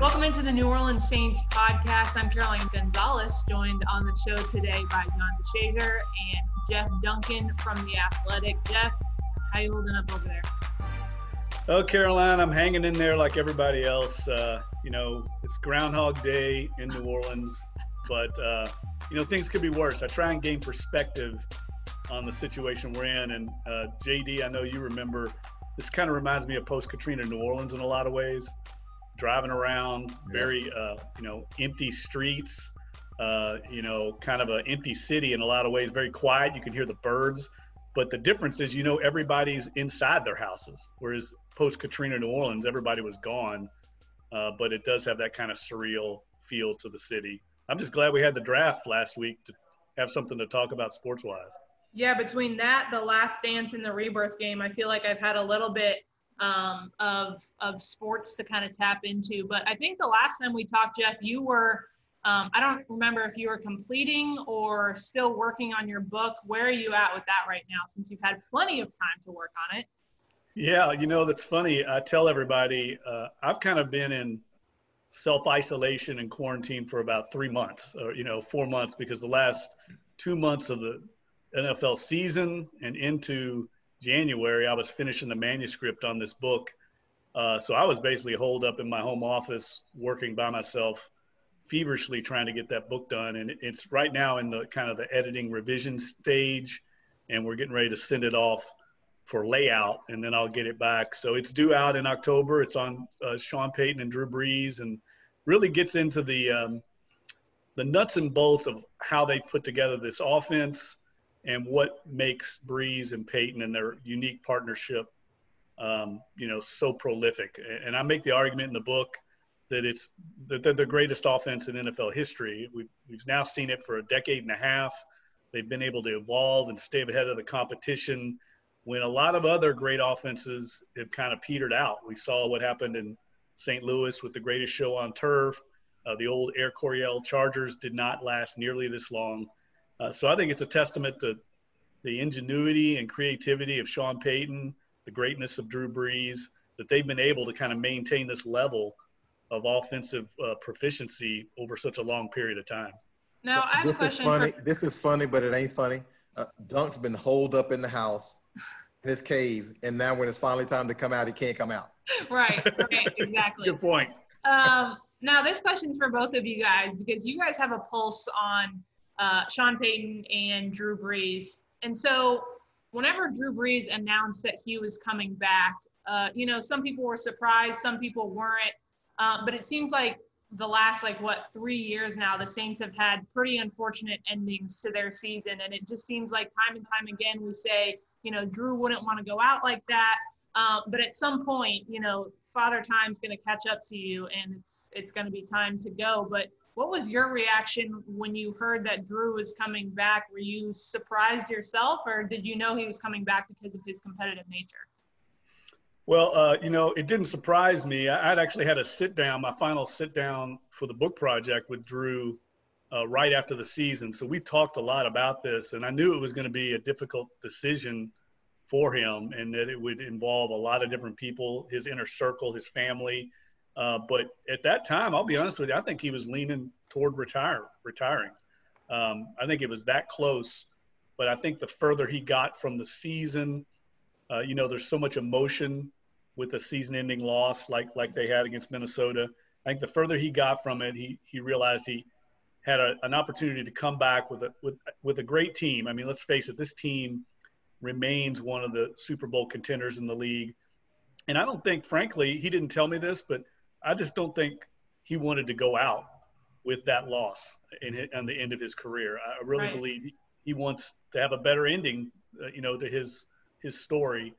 Welcome into the New Orleans Saints podcast. I'm Caroline Gonzalez, joined on the show today by John DeShazier and Jeff Duncan from The Athletic. Jeff, how you holding up over there? Oh, Caroline, I'm hanging in there like everybody else. Uh, you know, it's Groundhog Day in New Orleans, but, uh, you know, things could be worse. I try and gain perspective on the situation we're in. And uh, JD, I know you remember, this kind of reminds me of post Katrina New Orleans in a lot of ways driving around, very uh, you know empty streets. Uh, you know, kind of an empty city in a lot of ways. Very quiet. You can hear the birds, but the difference is, you know, everybody's inside their houses. Whereas post Katrina New Orleans, everybody was gone. Uh, but it does have that kind of surreal feel to the city. I'm just glad we had the draft last week to have something to talk about sports wise. Yeah, between that, the last dance, and the rebirth game, I feel like I've had a little bit um, of of sports to kind of tap into. But I think the last time we talked, Jeff, you were um, I don't remember if you were completing or still working on your book. Where are you at with that right now? Since you've had plenty of time to work on it. Yeah, you know that's funny. I tell everybody uh, I've kind of been in self isolation and quarantine for about three months, or you know, four months, because the last two months of the NFL season and into January, I was finishing the manuscript on this book. Uh, so I was basically holed up in my home office working by myself, feverishly trying to get that book done. And it's right now in the kind of the editing revision stage, and we're getting ready to send it off for layout, and then I'll get it back. So it's due out in October. It's on uh, Sean Payton and Drew Brees, and really gets into the um, the nuts and bolts of how they put together this offense and what makes Brees and Payton and their unique partnership, um, you know, so prolific. And I make the argument in the book that it's that they're the greatest offense in NFL history. We've, we've now seen it for a decade and a half. They've been able to evolve and stay ahead of the competition when a lot of other great offenses have kind of petered out. We saw what happened in St. Louis with the greatest show on turf. Uh, the old Air Coryell Chargers did not last nearly this long. Uh, so I think it's a testament to the ingenuity and creativity of Sean Payton, the greatness of Drew Brees, that they've been able to kind of maintain this level of offensive uh, proficiency over such a long period of time. Now, I this is funny. For- this is funny, but it ain't funny. Uh, Dunk's been holed up in the house in his cave, and now when it's finally time to come out, he can't come out. right, right, exactly. Good point. Um, now, this question's for both of you guys because you guys have a pulse on uh, Sean Payton and Drew Brees. And so, whenever Drew Brees announced that he was coming back, uh, you know, some people were surprised, some people weren't. Uh, but it seems like the last, like, what, three years now, the Saints have had pretty unfortunate endings to their season. And it just seems like time and time again we say, you know, Drew wouldn't want to go out like that. Uh, but at some point, you know, Father Time's going to catch up to you, and it's it's going to be time to go. But what was your reaction when you heard that Drew was coming back? Were you surprised yourself, or did you know he was coming back because of his competitive nature? Well, uh, you know, it didn't surprise me. I, would actually had a sit down, my final sit down for the book project with Drew uh, right after the season. So we talked a lot about this, and I knew it was going to be a difficult decision for him and that it would involve a lot of different people, his inner circle, his family. Uh, but at that time, I'll be honest with you, I think he was leaning toward retire, retiring. Um, I think it was that close. But I think the further he got from the season, uh, you know, there's so much emotion with a season-ending loss like like they had against Minnesota. I think the further he got from it, he he realized he had a, an opportunity to come back with a with with a great team. I mean, let's face it, this team remains one of the Super Bowl contenders in the league. And I don't think, frankly, he didn't tell me this, but I just don't think he wanted to go out with that loss in his, on the end of his career. I really right. believe he, wants to have a better ending, uh, you know, to his his story.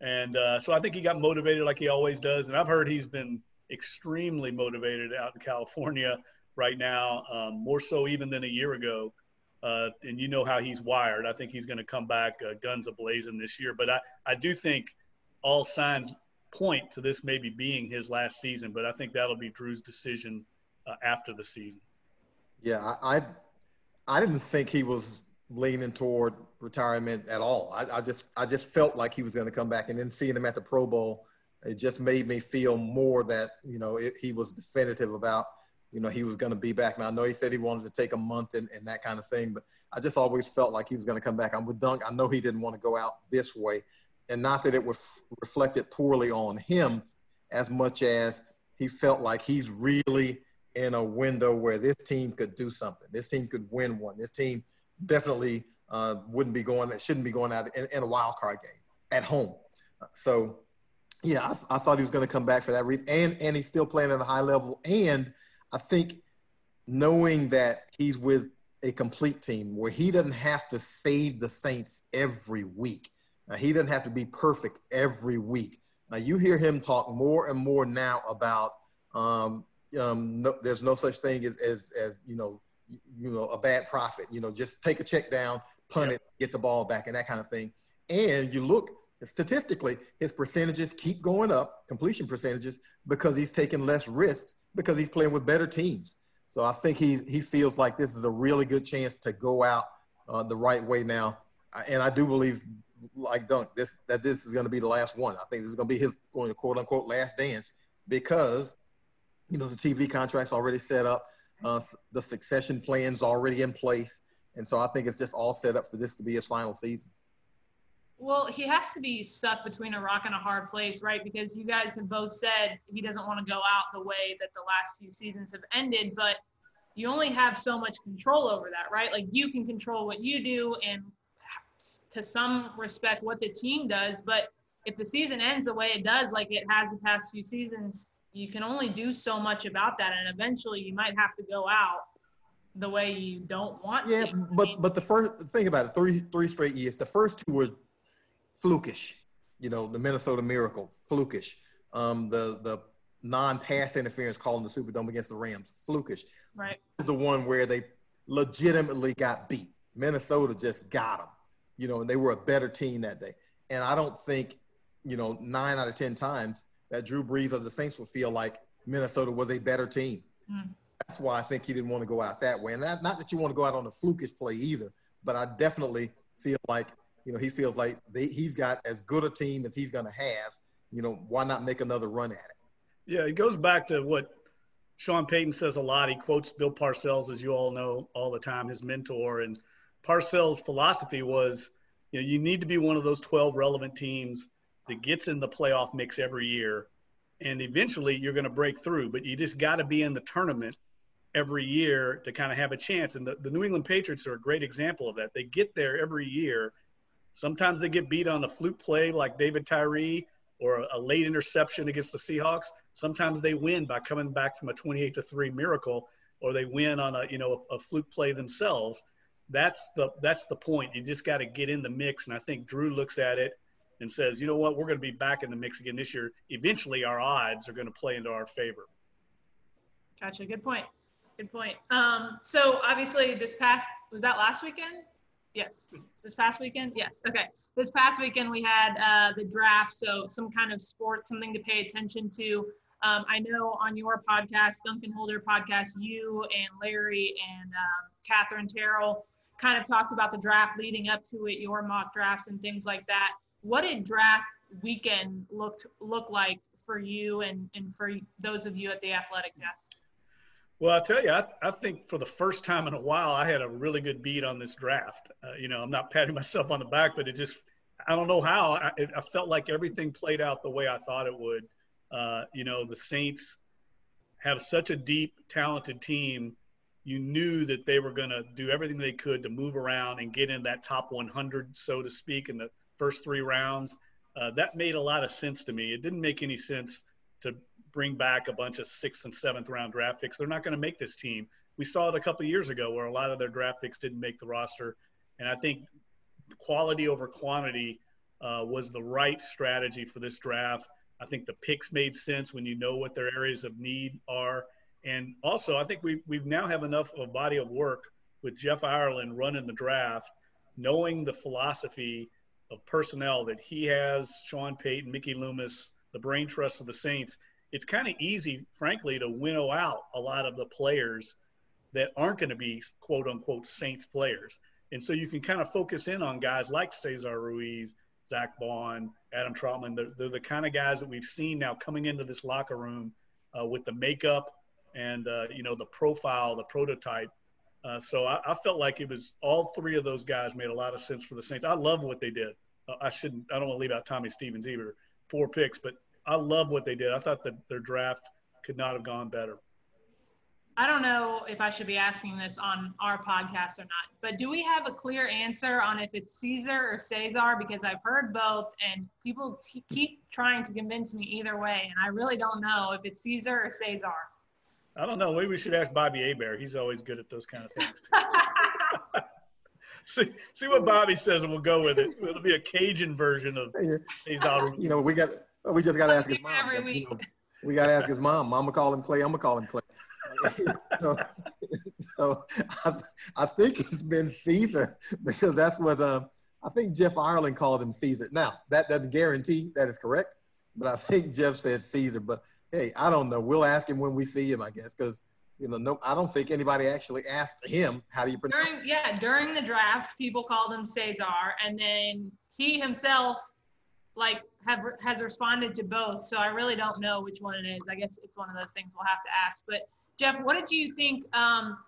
And uh, so I think he got motivated like he always does. And I've heard he's been extremely motivated out in California right now, um, more so even than a year ago. Uh, and you know how he's wired. I think he's going to come back uh, guns ablazing this year. But I, I do think all signs point to this maybe being his last season, but I think that'll be Drew's decision uh, after the season. Yeah, I, I, I didn't think he was leaning toward retirement at all. I, I just I just felt like he was going to come back, and then seeing him at the Pro Bowl, it just made me feel more that you know it, he was definitive about you know he was going to be back. Now I know he said he wanted to take a month and, and that kind of thing, but I just always felt like he was going to come back. I'm with Dunk. I know he didn't want to go out this way, and not that it was reflected poorly on him as much as he felt like he's really in a window where this team could do something. This team could win one. This team definitely uh, wouldn't be going, shouldn't be going out in, in, a wild card game at home. So, yeah, I, I thought he was going to come back for that reason. And, and he's still playing at a high level. And I think knowing that he's with a complete team where he doesn't have to save the Saints every week. Uh, he doesn't have to be perfect every week. Uh, you hear him talk more and more now about um, um, no, there's no such thing as, as, as you know you know a bad profit. You know, just take a check down, punt it, get the ball back, and that kind of thing. And you look statistically, his percentages keep going up, completion percentages, because he's taking less risks because he's playing with better teams. So I think he he feels like this is a really good chance to go out uh, the right way now. And I do believe, like Dunk, this that this is going to be the last one. I think this is going to be his going quote unquote last dance because you know the TV contract's already set up, uh, the succession plan's already in place, and so I think it's just all set up for this to be his final season. Well, he has to be stuck between a rock and a hard place, right? Because you guys have both said he doesn't want to go out the way that the last few seasons have ended, but you only have so much control over that, right? Like you can control what you do and to some respect what the team does, but if the season ends the way it does, like it has the past few seasons, you can only do so much about that, and eventually you might have to go out the way you don't want yeah, to. but but the first think about it, three three straight years. The first two were flukish. You know, the Minnesota Miracle, flukish. Um, the the non-pass interference calling the Superdome against the Rams, flukish. Right. This is the one where they legitimately got beat. Minnesota just got them. You know, and they were a better team that day. And I don't think, you know, nine out of ten times that Drew Brees of the Saints will feel like Minnesota was a better team. Mm. That's why I think he didn't want to go out that way. And that, not that you want to go out on a flukish play either, but I definitely feel like, you know, he feels like they, he's got as good a team as he's going to have. You know, why not make another run at it? Yeah, it goes back to what Sean Payton says a lot. He quotes Bill Parcells, as you all know, all the time, his mentor. And Parcells' philosophy was, you know, you need to be one of those 12 relevant teams that gets in the playoff mix every year. And eventually you're going to break through, but you just got to be in the tournament every year to kind of have a chance. And the, the New England Patriots are a great example of that. They get there every year. Sometimes they get beat on a fluke play like David Tyree or a, a late interception against the Seahawks. Sometimes they win by coming back from a 28 to 3 miracle or they win on a you know a, a fluke play themselves. That's the that's the point. You just got to get in the mix and I think Drew looks at it and says, you know what, we're going to be back in the mix again this year. Eventually, our odds are going to play into our favor. Gotcha. Good point. Good point. Um, so obviously, this past was that last weekend? Yes. This past weekend? Yes. Okay. This past weekend we had uh, the draft, so some kind of sport, something to pay attention to. Um, I know on your podcast, Dunc and Holder podcast, you and Larry and um, Katherine Terrell kind of talked about the draft leading up to it, your mock drafts and things like that what did draft weekend look look like for you and and for those of you at the athletic Jeff? Well, I'll tell you, I, I think for the first time in a while, I had a really good beat on this draft. Uh, you know, I'm not patting myself on the back, but it just, I don't know how. I, it, I felt like everything played out the way I thought it would. Uh, you know, the Saints have such a deep, talented team. You knew that they were going to do everything they could to move around and get in that top 100, so to speak, in the first three rounds. Uh, that made a lot of sense to me. It didn't make any sense to bring back a bunch of sixth and seventh round draft picks. They're not going to make this team. We saw it a couple years ago where a lot of their draft picks didn't make the roster. And I think quality over quantity uh, was the right strategy for this draft. I think the picks made sense when you know what their areas of need are. And also, I think we we now have enough of a body of work with Jeff Ireland running the draft, knowing the philosophy of personnel that he has, Sean Payton, Mickey Loomis, the brain trust of the Saints, it's kind of easy, frankly, to winnow out a lot of the players that aren't going to be quote unquote Saints players. And so you can kind of focus in on guys like Cesar Ruiz Zack Baun, Adam Trautman. They're, they're the kind of guys that we've seen now coming into this locker room uh, with the makeup and uh, you know the profile, the prototype. Uh, so I, I, felt like it was all three of those guys made a lot of sense for the Saints. I love what they did. Uh, I shouldn't. I don't want to leave out Tommy Stevens either. Four picks, but I love what they did. I thought that their draft could not have gone better. I don't know if I should be asking this on our podcast or not, but do we have a clear answer on if it's Caesar or Cesar? Because I've heard both, and people t- keep trying to convince me either way, and I really don't know if it's Caesar or Cesar. I don't know. Maybe we should ask Bobby Hebert. He's always good at those kind of things. see, see what Bobby says, and we'll go with it. It'll be a Cajun version of Cesar. You know, we got we just got to ask his mom. Every week. You know, we got to ask his mom. Mama call him Clay. I'm gonna call him Clay. so, so I, I, think it's been Caesar because that's what um, I think Jeff Ireland called him Caesar. Now that doesn't guarantee that is correct, but I think Jeff said Caesar. But hey, I don't know. We'll ask him when we see him, I guess, because you know, no, I don't think anybody actually asked him how do you pronounce. During, yeah, during the draft, people called him Cesar, and then he himself like have has responded to both. So I really don't know which one it is. I guess it's one of those things we'll have to ask. But Jeff, what did you think um,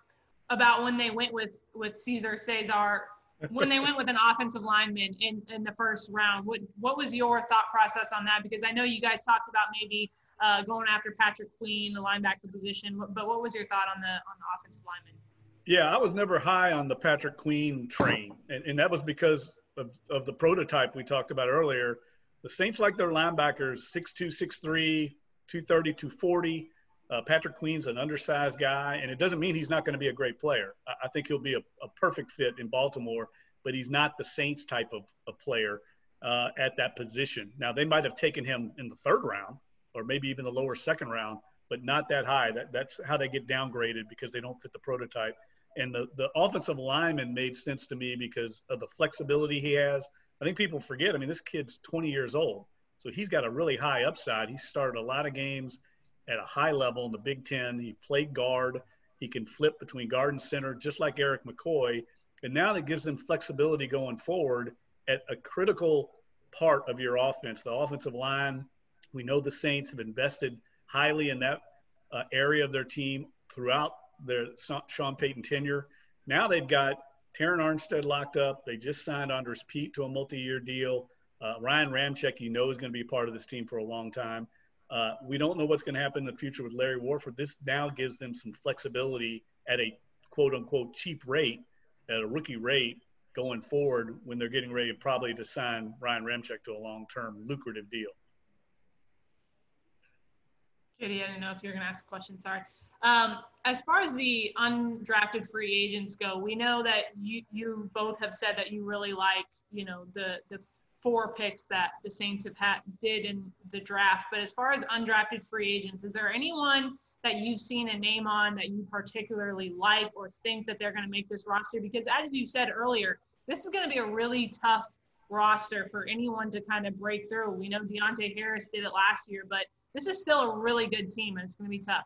about when they went with with Caesar Cesar? when they went with an offensive lineman in, in the first round, what what was your thought process on that? Because I know you guys talked about maybe uh, going after Patrick Queen, the linebacker position, but what was your thought on the on the offensive lineman? Yeah, I was never high on the Patrick Queen train, and, and that was because of, of the prototype we talked about earlier the Saints like their linebackers 6'2, 6'3, 230, 240. Uh, Patrick Queen's an undersized guy, and it doesn't mean he's not going to be a great player. I, I think he'll be a, a, perfect fit in Baltimore, but he's not the Saints type of, of player uh, at that position. Now, they might have taken him in the third round or maybe even the lower second round, but not that high. That, that's how they get downgraded because they don't fit the prototype. And the, the offensive lineman made sense to me because of the flexibility he has – I think people forget. I mean, this kid's 20 years old, so he's got a really high upside. He started a lot of games at a high level in the Big Ten. He played guard. He can flip between guard and center, just like Erik McCoy. And now that gives them flexibility going forward at a critical part of your offense, the offensive line. We know the Saints have invested highly in that uh, area of their team throughout their Sean Payton tenure. Now they've got Terron Armstead locked up. They just signed Andrus Peat to a multi-year deal. Uh, Ryan Ramczyk, you know, is going to be part of this team for a long time. Uh, we don't know what's going to happen in the future with Larry Warford. This now gives them some flexibility at a quote unquote cheap rate, at a rookie rate going forward when they're getting ready probably to sign Ryan Ramczyk to a long term lucrative deal. JD, I didn't know if you were going to ask a question. Sorry. Um, as far as the undrafted free agents go, we know that you you both have said that you really like you know the the four picks that the Saints have had did in the draft. But as far as undrafted free agents, is there anyone that you've seen a name on that you particularly like or think that they're going to make this roster? Because as you said earlier, this is going to be a really tough roster for anyone to kind of break through. We know Deonte Harris did it last year, but this is still a really good team and it's going to be tough.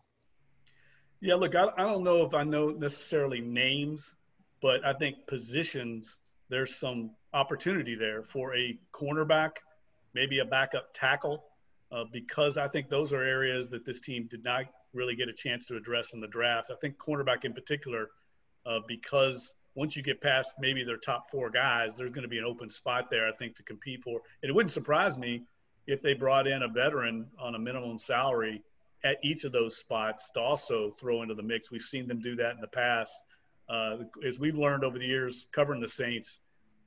Yeah, look, I, I don't know if I know necessarily names, but I think positions, there's some opportunity there for a cornerback, maybe a backup tackle, uh, because I think those are areas that this team did not really get a chance to address in the draft. I think cornerback in particular, uh, because once you get past maybe their top four guys, there's going to be an open spot there, I think, to compete for. And it wouldn't surprise me if they brought in a veteran on a minimum salary at each of those spots to also throw into the mix. We've seen them do that in the past. Uh, as we've learned over the years covering the Saints,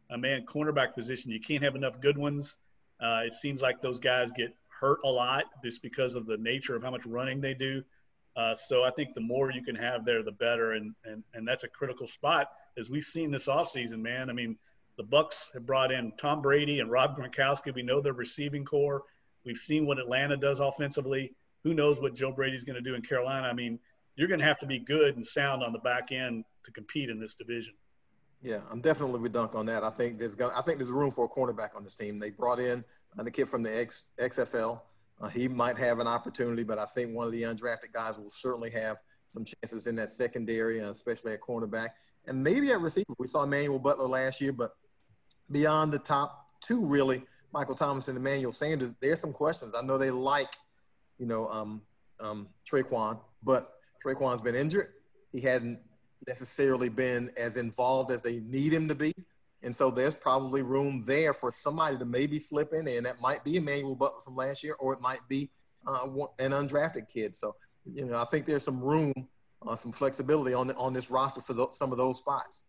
a man cornerback position, you can't have enough good ones. Uh, it seems like those guys get hurt a lot just because of the nature of how much running they do. Uh, so I think the more you can have there, the better, and and and that's a critical spot as we've seen this offseason, man. I mean, the Bucs have brought in Tom Brady and Rob Gronkowski. We know their receiving corps. We've seen what Atlanta does offensively who knows what Joe Brady's going to do in Carolina? I mean, you're going to have to be good and sound on the back end to compete in this division. Yeah, I'm definitely with Dunk on that. I think there's going I think there's room for a cornerback on this team. They brought in uh, the kid from the X, XFL. Uh, he might have an opportunity, but I think one of the undrafted guys will certainly have some chances in that secondary, uh, especially at cornerback and maybe at receiver. We saw Emmanuel Butler last year, but beyond the top two, really, Michael Thomas and Emmanuel Sanders, there's some questions. I know they like, you know, um, um, Tre'Quan, but Tre'Quan's been injured. He hadn't necessarily been as involved as they need him to be. And so there's probably room there for somebody to maybe slip in, and that might be Emmanuel Butler from last year, or it might be uh, an undrafted kid. So, you know, I think there's some room, uh, some flexibility on on this roster for the, some of those spots.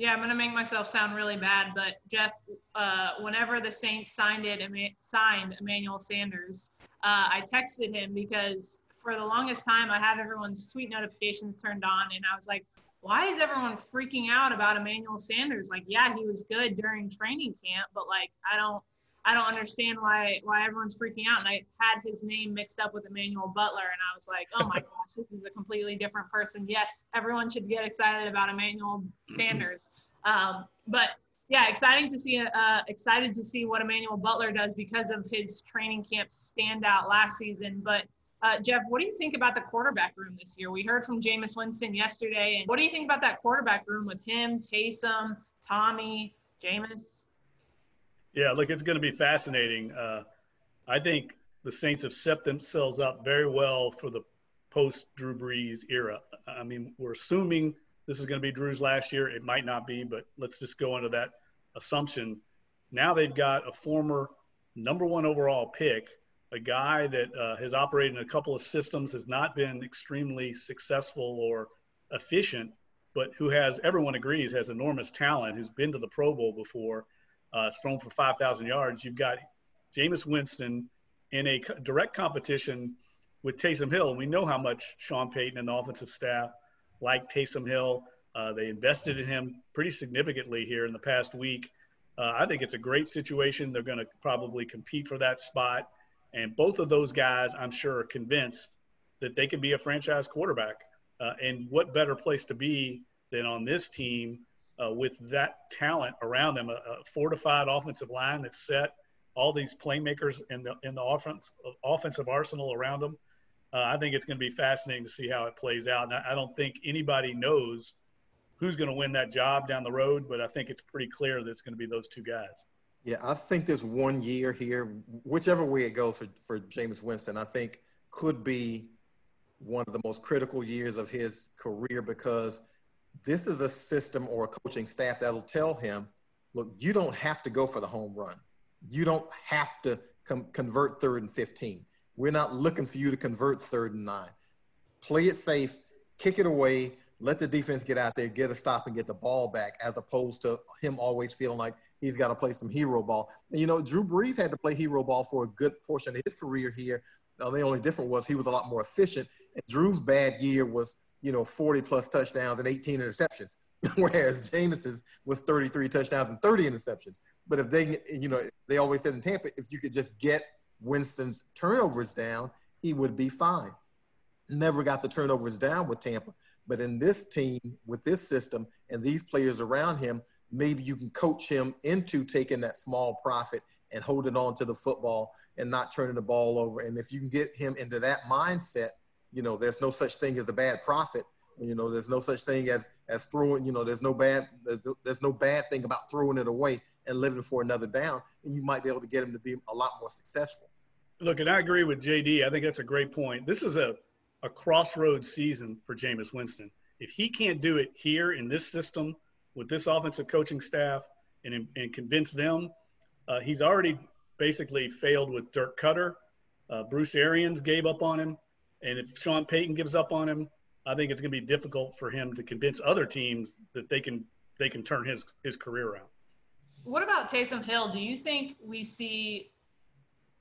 Yeah, I'm going to make myself sound really bad, but Jeff, uh, whenever the Saints signed it, signed Emmanuel Sanders, uh, I texted him because for the longest time I have everyone's tweet notifications turned on, and I was like, why is everyone freaking out about Emmanuel Sanders? Like, yeah, he was good during training camp, but like, I don't, I don't understand why why everyone's freaking out. And I had his name mixed up with Emmanuel Butler, and I was like, oh my gosh, this is a completely different person. Yes, everyone should get excited about Emmanuel Sanders, um, but yeah, exciting to see. Uh, excited to see what Emmanuel Butler does because of his training camp standout last season, but uh, Jeff, what do you think about the quarterback room this year? We heard from Jameis Winston yesterday. And what do you think about that quarterback room with him, Taysom, Tommy, Jameis? Yeah, look, it's going to be fascinating. Uh, I think the Saints have set themselves up very well for the post Drew Brees era. I mean, we're assuming this is going to be Drew's last year. It might not be, but let's just go into that assumption. Now they've got a former number one overall pick a guy that uh, has operated in a couple of systems, has not been extremely successful or efficient, but who has, everyone agrees, has enormous talent, who's been to the Pro Bowl before, uh, thrown for 5,000 yards. You've got Jameis Winston in a direct competition with Taysom Hill. We know how much Sean Payton and the offensive staff like Taysom Hill. Uh, they invested in him pretty significantly here in the past week. Uh, I think it's a great situation. They're going to probably compete for that spot. And both of those guys, I'm sure, are convinced that they can be a franchise quarterback. Uh, and what better place to be than on this team uh, with that talent around them, a, a, fortified offensive line that's set, all these playmakers in the in the offense offensive arsenal around them. Uh, I think it's going to be fascinating to see how it plays out. And I, I don't think anybody knows who's going to win that job down the road, but I think it's pretty clear that it's going to be those two guys. Yeah, I think this one year here, whichever way it goes for, for Jameis Winston, I think could be one of the most critical years of his career because this is a system or a coaching staff that'll tell him, look, you don't have to go for the home run. You don't have to com- convert third and 15. We're not looking for you to convert third and nine. Play it safe, kick it away, let the defense get out there, get a stop, and get the ball back, as opposed to him always feeling like he's got to play some hero ball. And, you know, Drew Brees had to play hero ball for a good portion of his career here. Uh, the only difference was he was a lot more efficient. And Drew's bad year was, you know, 40 plus touchdowns and 18 interceptions, whereas Jameis's was 33 touchdowns and 30 interceptions. But if they, you know, they always said in Tampa, if you could just get Winston's turnovers down, he would be fine. Never got the turnovers down with Tampa. But in this team, with this system and these players around him, maybe you can coach him into taking that small profit and holding on to the football and not turning the ball over. And if you can get him into that mindset, you know, there's no such thing as a bad profit. You know, there's no such thing as as throwing. You know, there's no bad there's no bad thing about throwing it away and living for another down. And you might be able to get him to be a lot more successful. Look, and I agree with JD. I think that's a great point. This is a a crossroads season for Jameis Winston. If he can't do it here in this system with this offensive coaching staff and, and convince them. Uh, he's already basically failed with Dirk Koetter. Uh, Bruce Arians gave up on him. And if Sean Payton gives up on him, I think it's going to be difficult for him to convince other teams that they can they can turn his his career around. What about Taysom Hill? Do you think we see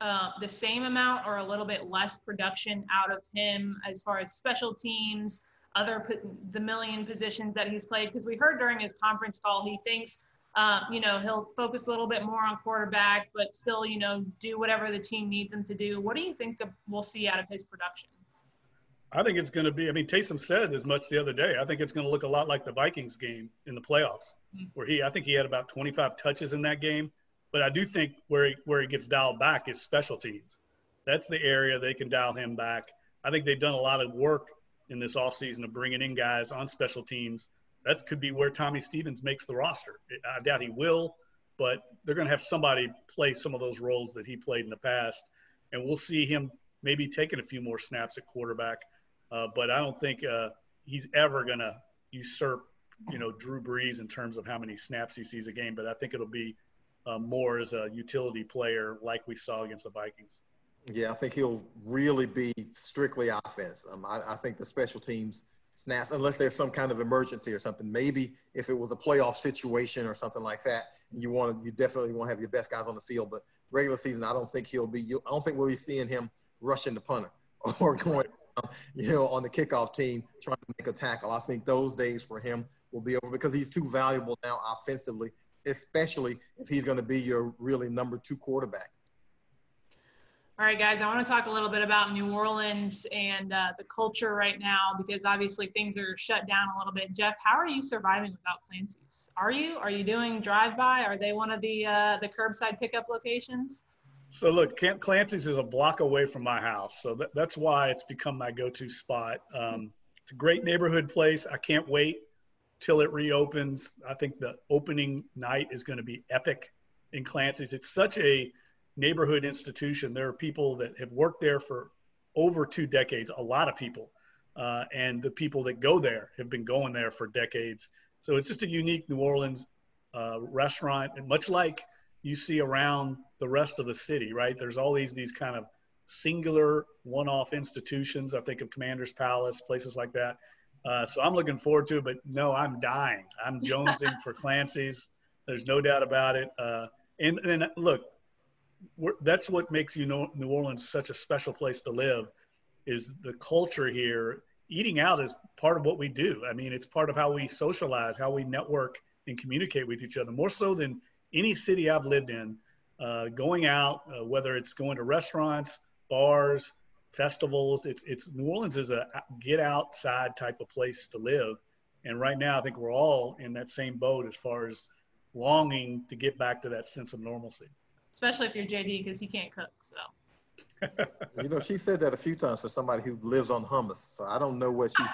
uh, the same amount or a little bit less production out of him as far as special teams, other the million positions that he's played because we heard during his conference call he thinks um, you know he'll focus a little bit more on quarterback but still you know do whatever the team needs him to do what do you think we'll see out of his production i think it's going to be i mean taysom said as much the other day i think it's going to look a lot like the vikings game in the playoffs mm-hmm. where he i think he had about 25 touches in that game but i do think where he, where he gets dialed back is special teams that's the area they can dial him back i think they've done a lot of work in this offseason of bringing in guys on special teams. That could be where Tommy Stevens makes the roster. I doubt he will, but they're going to have somebody play some of those roles that he played in the past, and we'll see him maybe taking a few more snaps at quarterback. Uh, but I don't think uh, he's ever going to usurp, you know, Drew Brees in terms of how many snaps he sees a game. But I think it'll be uh, more as a utility player, like we saw against the Vikings. Yeah, I think he'll really be strictly offense. Um, I, I think the special teams snaps, unless there's some kind of emergency or something. Maybe if it was a playoff situation or something like that, you want to, you definitely want to have your best guys on the field. But regular season, I don't think he'll be. I don't think we'll be seeing him rushing the punter or going, you know, on the kickoff team trying to make a tackle. I think those days for him will be over because he's too valuable now offensively, especially if he's going to be your really number two quarterback. All right, guys, I want to talk a little bit about New Orleans and uh, the culture right now because obviously things are shut down a little bit. Jeff, how are you surviving without Clancy's? Are you? Are you doing drive-by? Are they one of the uh, the curbside pickup locations? So look, Camp Clancy's is a block away from my house, so that, that's why it's become my go-to spot. Um, it's a great neighborhood place. I can't wait till it reopens. I think the opening night is going to be epic in Clancy's. It's such a neighborhood institution. There are people that have worked there for over two decades, a lot of people. Uh, and the people that go there have been going there for decades. So it's just a unique New Orleans uh, restaurant, and much like you see around the rest of the city, right? There's all these these kind of singular one-off institutions. I think of Commander's Palace, places like that. Uh, so I'm looking forward to it. But no, I'm dying. I'm jonesing for Clancy's. There's no doubt about it. Uh, and and look, that's what makes you know New Orleans such a special place to live is the culture here. Eating out is part of what we do. I mean, it's part of how we socialize, how we network and communicate with each other, more so than any city I've lived in. Uh, going out, uh, whether it's going to restaurants, bars, festivals, it's it's New Orleans is a get outside type of place to live. And right now, I think we're all in that same boat as far as longing to get back to that sense of normalcy especially if you're JD because he can't cook. So. you know, she said that a few times for somebody who lives on hummus. So I don't know what she's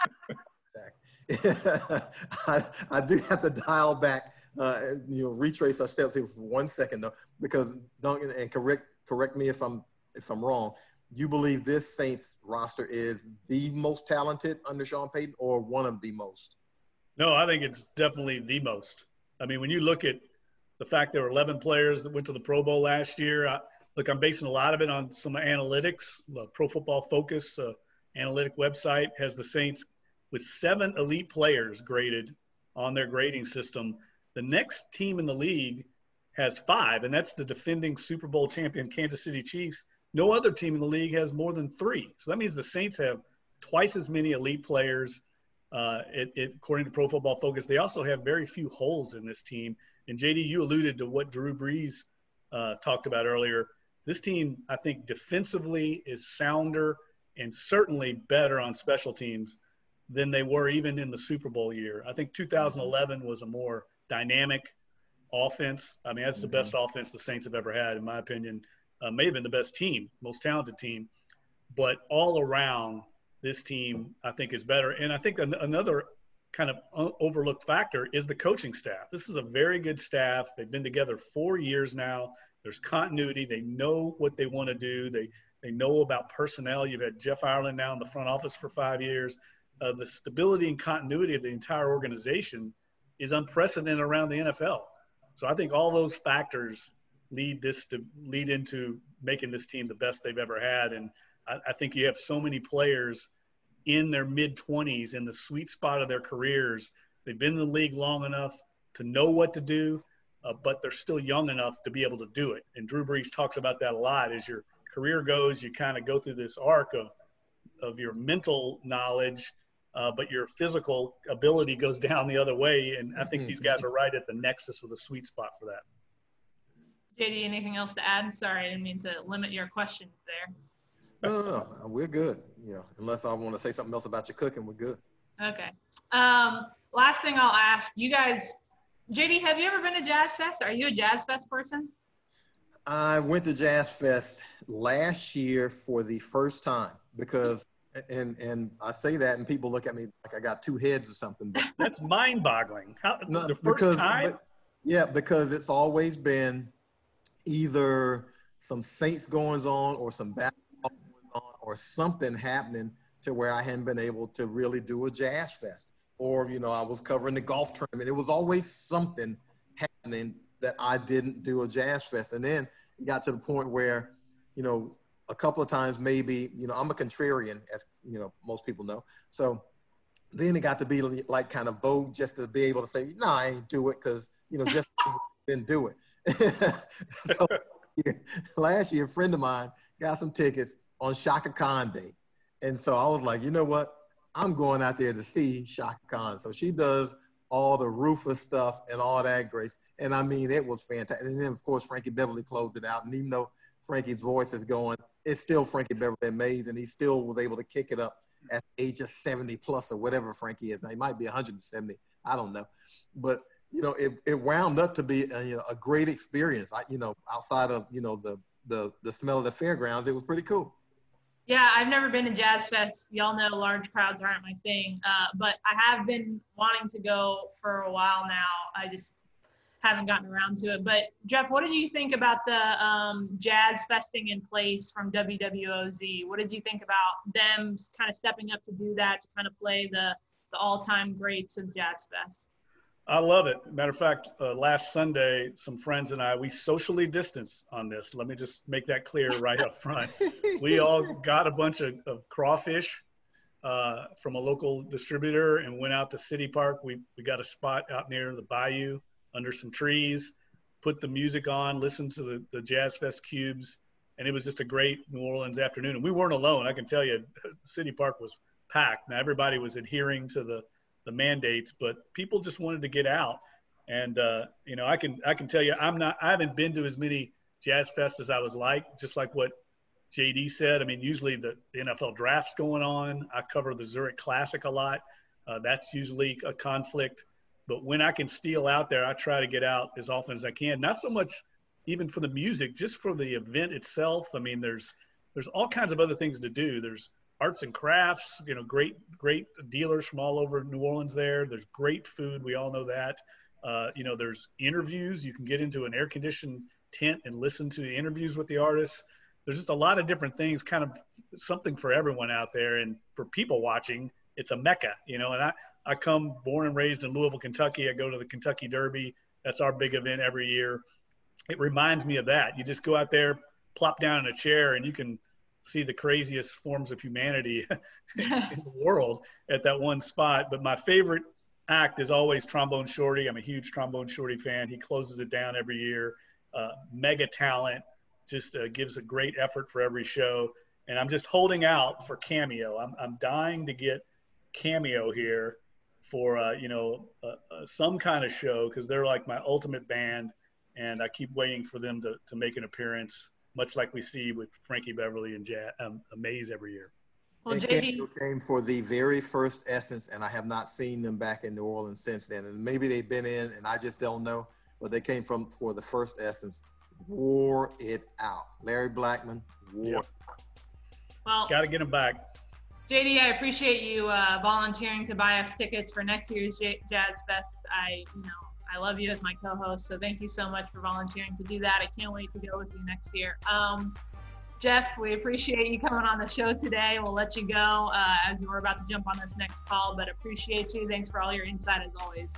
exactly. I, I do have to dial back, uh, you know, retrace our steps here for one second though, because Duncan and correct correct me if I'm if I'm wrong. You believe this Saints roster is the most talented under Sean Payton, or one of the most? No, I think it's definitely the most. I mean, when you look at the fact there were 11 players that went to the Pro Bowl last year. I, look, I'm basing a lot of it on some analytics. Pro Football Focus uh, analytic website has the Saints with seven elite players graded on their grading system. The next team in the league has five, and that's the defending Super Bowl champion Kansas City Chiefs. No other team in the league has more than three. So that means the Saints have twice as many elite players. Uh, it, it, according to Pro Football Focus, they also have very few holes in this team. And JD, you alluded to what Drew Brees uh, talked about earlier. This team, I think, defensively is sounder and certainly better on special teams than they were even in the Super Bowl year. I think 2011 was a more dynamic offense. I mean, that's the mm-hmm. best offense the Saints have ever had, in my opinion. Uh, may have been the best team, most talented team, but all around this team, I think, is better. And I think an- another kind of overlooked factor is the coaching staff. This is a very good staff. They've been together four years now. There's continuity. They know what they want to do. They they know about personnel. You've had Jeff Ireland now in the front office for five years. Uh, the stability and continuity of the entire organization is unprecedented around the NFL. So I think all those factors lead this to lead into making this team the best they've ever had. And I, I think you have so many players in their mid 20s in the sweet spot of their careers. They've been in the league long enough to know what to do, uh, but they're still young enough to be able to do it. And Drew Brees talks about that a lot. As your career goes, you kind of go through this arc of of your mental knowledge, uh, but your physical ability goes down the other way. And I think these guys are right at the nexus of the sweet spot for that. JD, anything else to add? Sorry, I didn't mean to limit your questions there. No, no, no. We're good. You know, unless I want to say something else about your cooking, we're good. Okay. Um, last thing I'll ask you guys, JD, have you ever been to Jazz Fest? Are you a Jazz Fest person? I went to Jazz Fest last year for the first time because, and and I say that and people look at me like I got two heads or something. But That's mind-boggling. How no, the first because, time? Yeah, because it's always been either some Saints goings on or some on or something happening to where I hadn't been able to really do a jazz fest. Or, you know, I was covering the golf tournament. It was always something happening that I didn't do a jazz fest. And then it got to the point where, you know, a couple of times maybe, you know, I'm a contrarian, as you know, most people know. So then it got to be like kind of vogue just to be able to say, no, I ain't do it because, you know, just didn't do it. so last year, a friend of mine got some tickets on Chaka Khan Day. And so I was like, you know what? I'm going out there to see Chaka Khan. So she does all the Rufus stuff and all that grace. And I mean, it was fantastic. And then, of course, Frankie Beverly closed it out. And even though Frankie's voice is going, it's still Frankie Beverly Maze, And he still was able to kick it up at age of 70 plus or whatever Frankie is now. He might be 170. I don't know. But, you know, it, it wound up to be a, you know, a great experience. I, you know, outside of, you know, the, the, the smell of the fairgrounds, it was pretty cool. Yeah, I've never been to Jazz Fest. Y'all know large crowds aren't my thing, uh, but I have been wanting to go for a while now. I just haven't gotten around to it. But Jeff, what did you think about the um, Jazz Festing in place from WWOZ? What did you think about them kind of stepping up to do that to kind of play the the all-time greats of Jazz Fest? I love it. Matter of fact, uh, last Sunday, some friends and I, we socially distanced on this. Let me just make that clear right up front. we all got a bunch of, of crawfish uh, from a local distributor and went out to City Park. We, we got a spot out near the bayou under some trees, put the music on, listened to the, the Jazz Fest cubes, and it was just a great New Orleans afternoon. And we weren't alone. I can tell you, City Park was packed. Now, everybody was adhering to the – the mandates, but people just wanted to get out. And uh, you know, I can I can tell you, I'm not I haven't been to as many jazz fests as I was like, just like what JD said. I mean, usually the, the NFL draft's going on. I cover the Zurich Classic a lot. Uh, that's usually a conflict. But when I can steal out there, I try to get out as often as I can. Not so much even for the music, just for the event itself. I mean, there's there's all kinds of other things to do. There's arts and crafts, you know, great, great dealers from all over New Orleans there. There's great food. We all know that. Uh, you know, there's interviews. You can get into an air conditioned tent and listen to the interviews with the artists. There's just a lot of different things, kind of something for everyone out there. And for people watching, it's a mecca, you know, and I, I come born and raised in Louisville, Kentucky. I go to the Kentucky Derby. That's our big event every year. It reminds me of that. You just go out there, plop down in a chair, and you can see the craziest forms of humanity in the world at that one spot. But my favorite act is always Trombone Shorty. I'm a huge Trombone Shorty fan. He closes it down every year. Uh, mega talent, just uh, gives a great effort for every show. And I'm just holding out for Cameo. I'm, I'm dying to get Cameo here for uh, you know uh, uh, some kind of show because they're like my ultimate band, and I keep waiting for them to, to make an appearance much like we see with Frankie Beverly and Jazz, um, Amaze every year. Well, JD came for the very first Essence, and I have not seen them back in New Orleans since then. And maybe they've been in, and I just don't know. But they came from for the first Essence, wore it out. Larry Blackmon wore. Yep. Well, got to get them back. JD, I appreciate you uh, volunteering to buy us tickets for next year's J- Jazz Fest. I, you know, I love you as my co-host, so thank you so much for volunteering to do that. I can't wait to go with you next year. Um, Jeff, we appreciate you coming on the show today. We'll let you go uh, as we're about to jump on this next call, but appreciate you. Thanks for all your insight as always.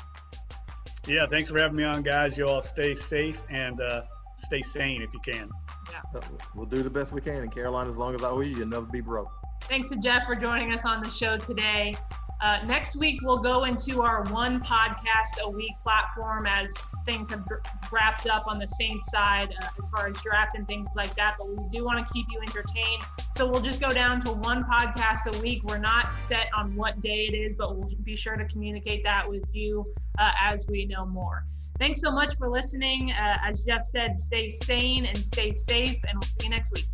Yeah, thanks for having me on, guys. You all stay safe and uh, stay sane if you can. Yeah. We'll do the best we can in Carolina as long as I owe you. You'll never be broke. Thanks to Jeff for joining us on the show today. Uh, next week, we'll go into our one podcast a week platform as things have wrapped up on the same side uh, as far as draft and things like that. But we do want to keep you entertained. So we'll just go down to one podcast a week. We're not set on what day it is, but we'll be sure to communicate that with you uh, as we know more. Thanks so much for listening. Uh, as Jeff said, stay sane and stay safe, and we'll see you next week.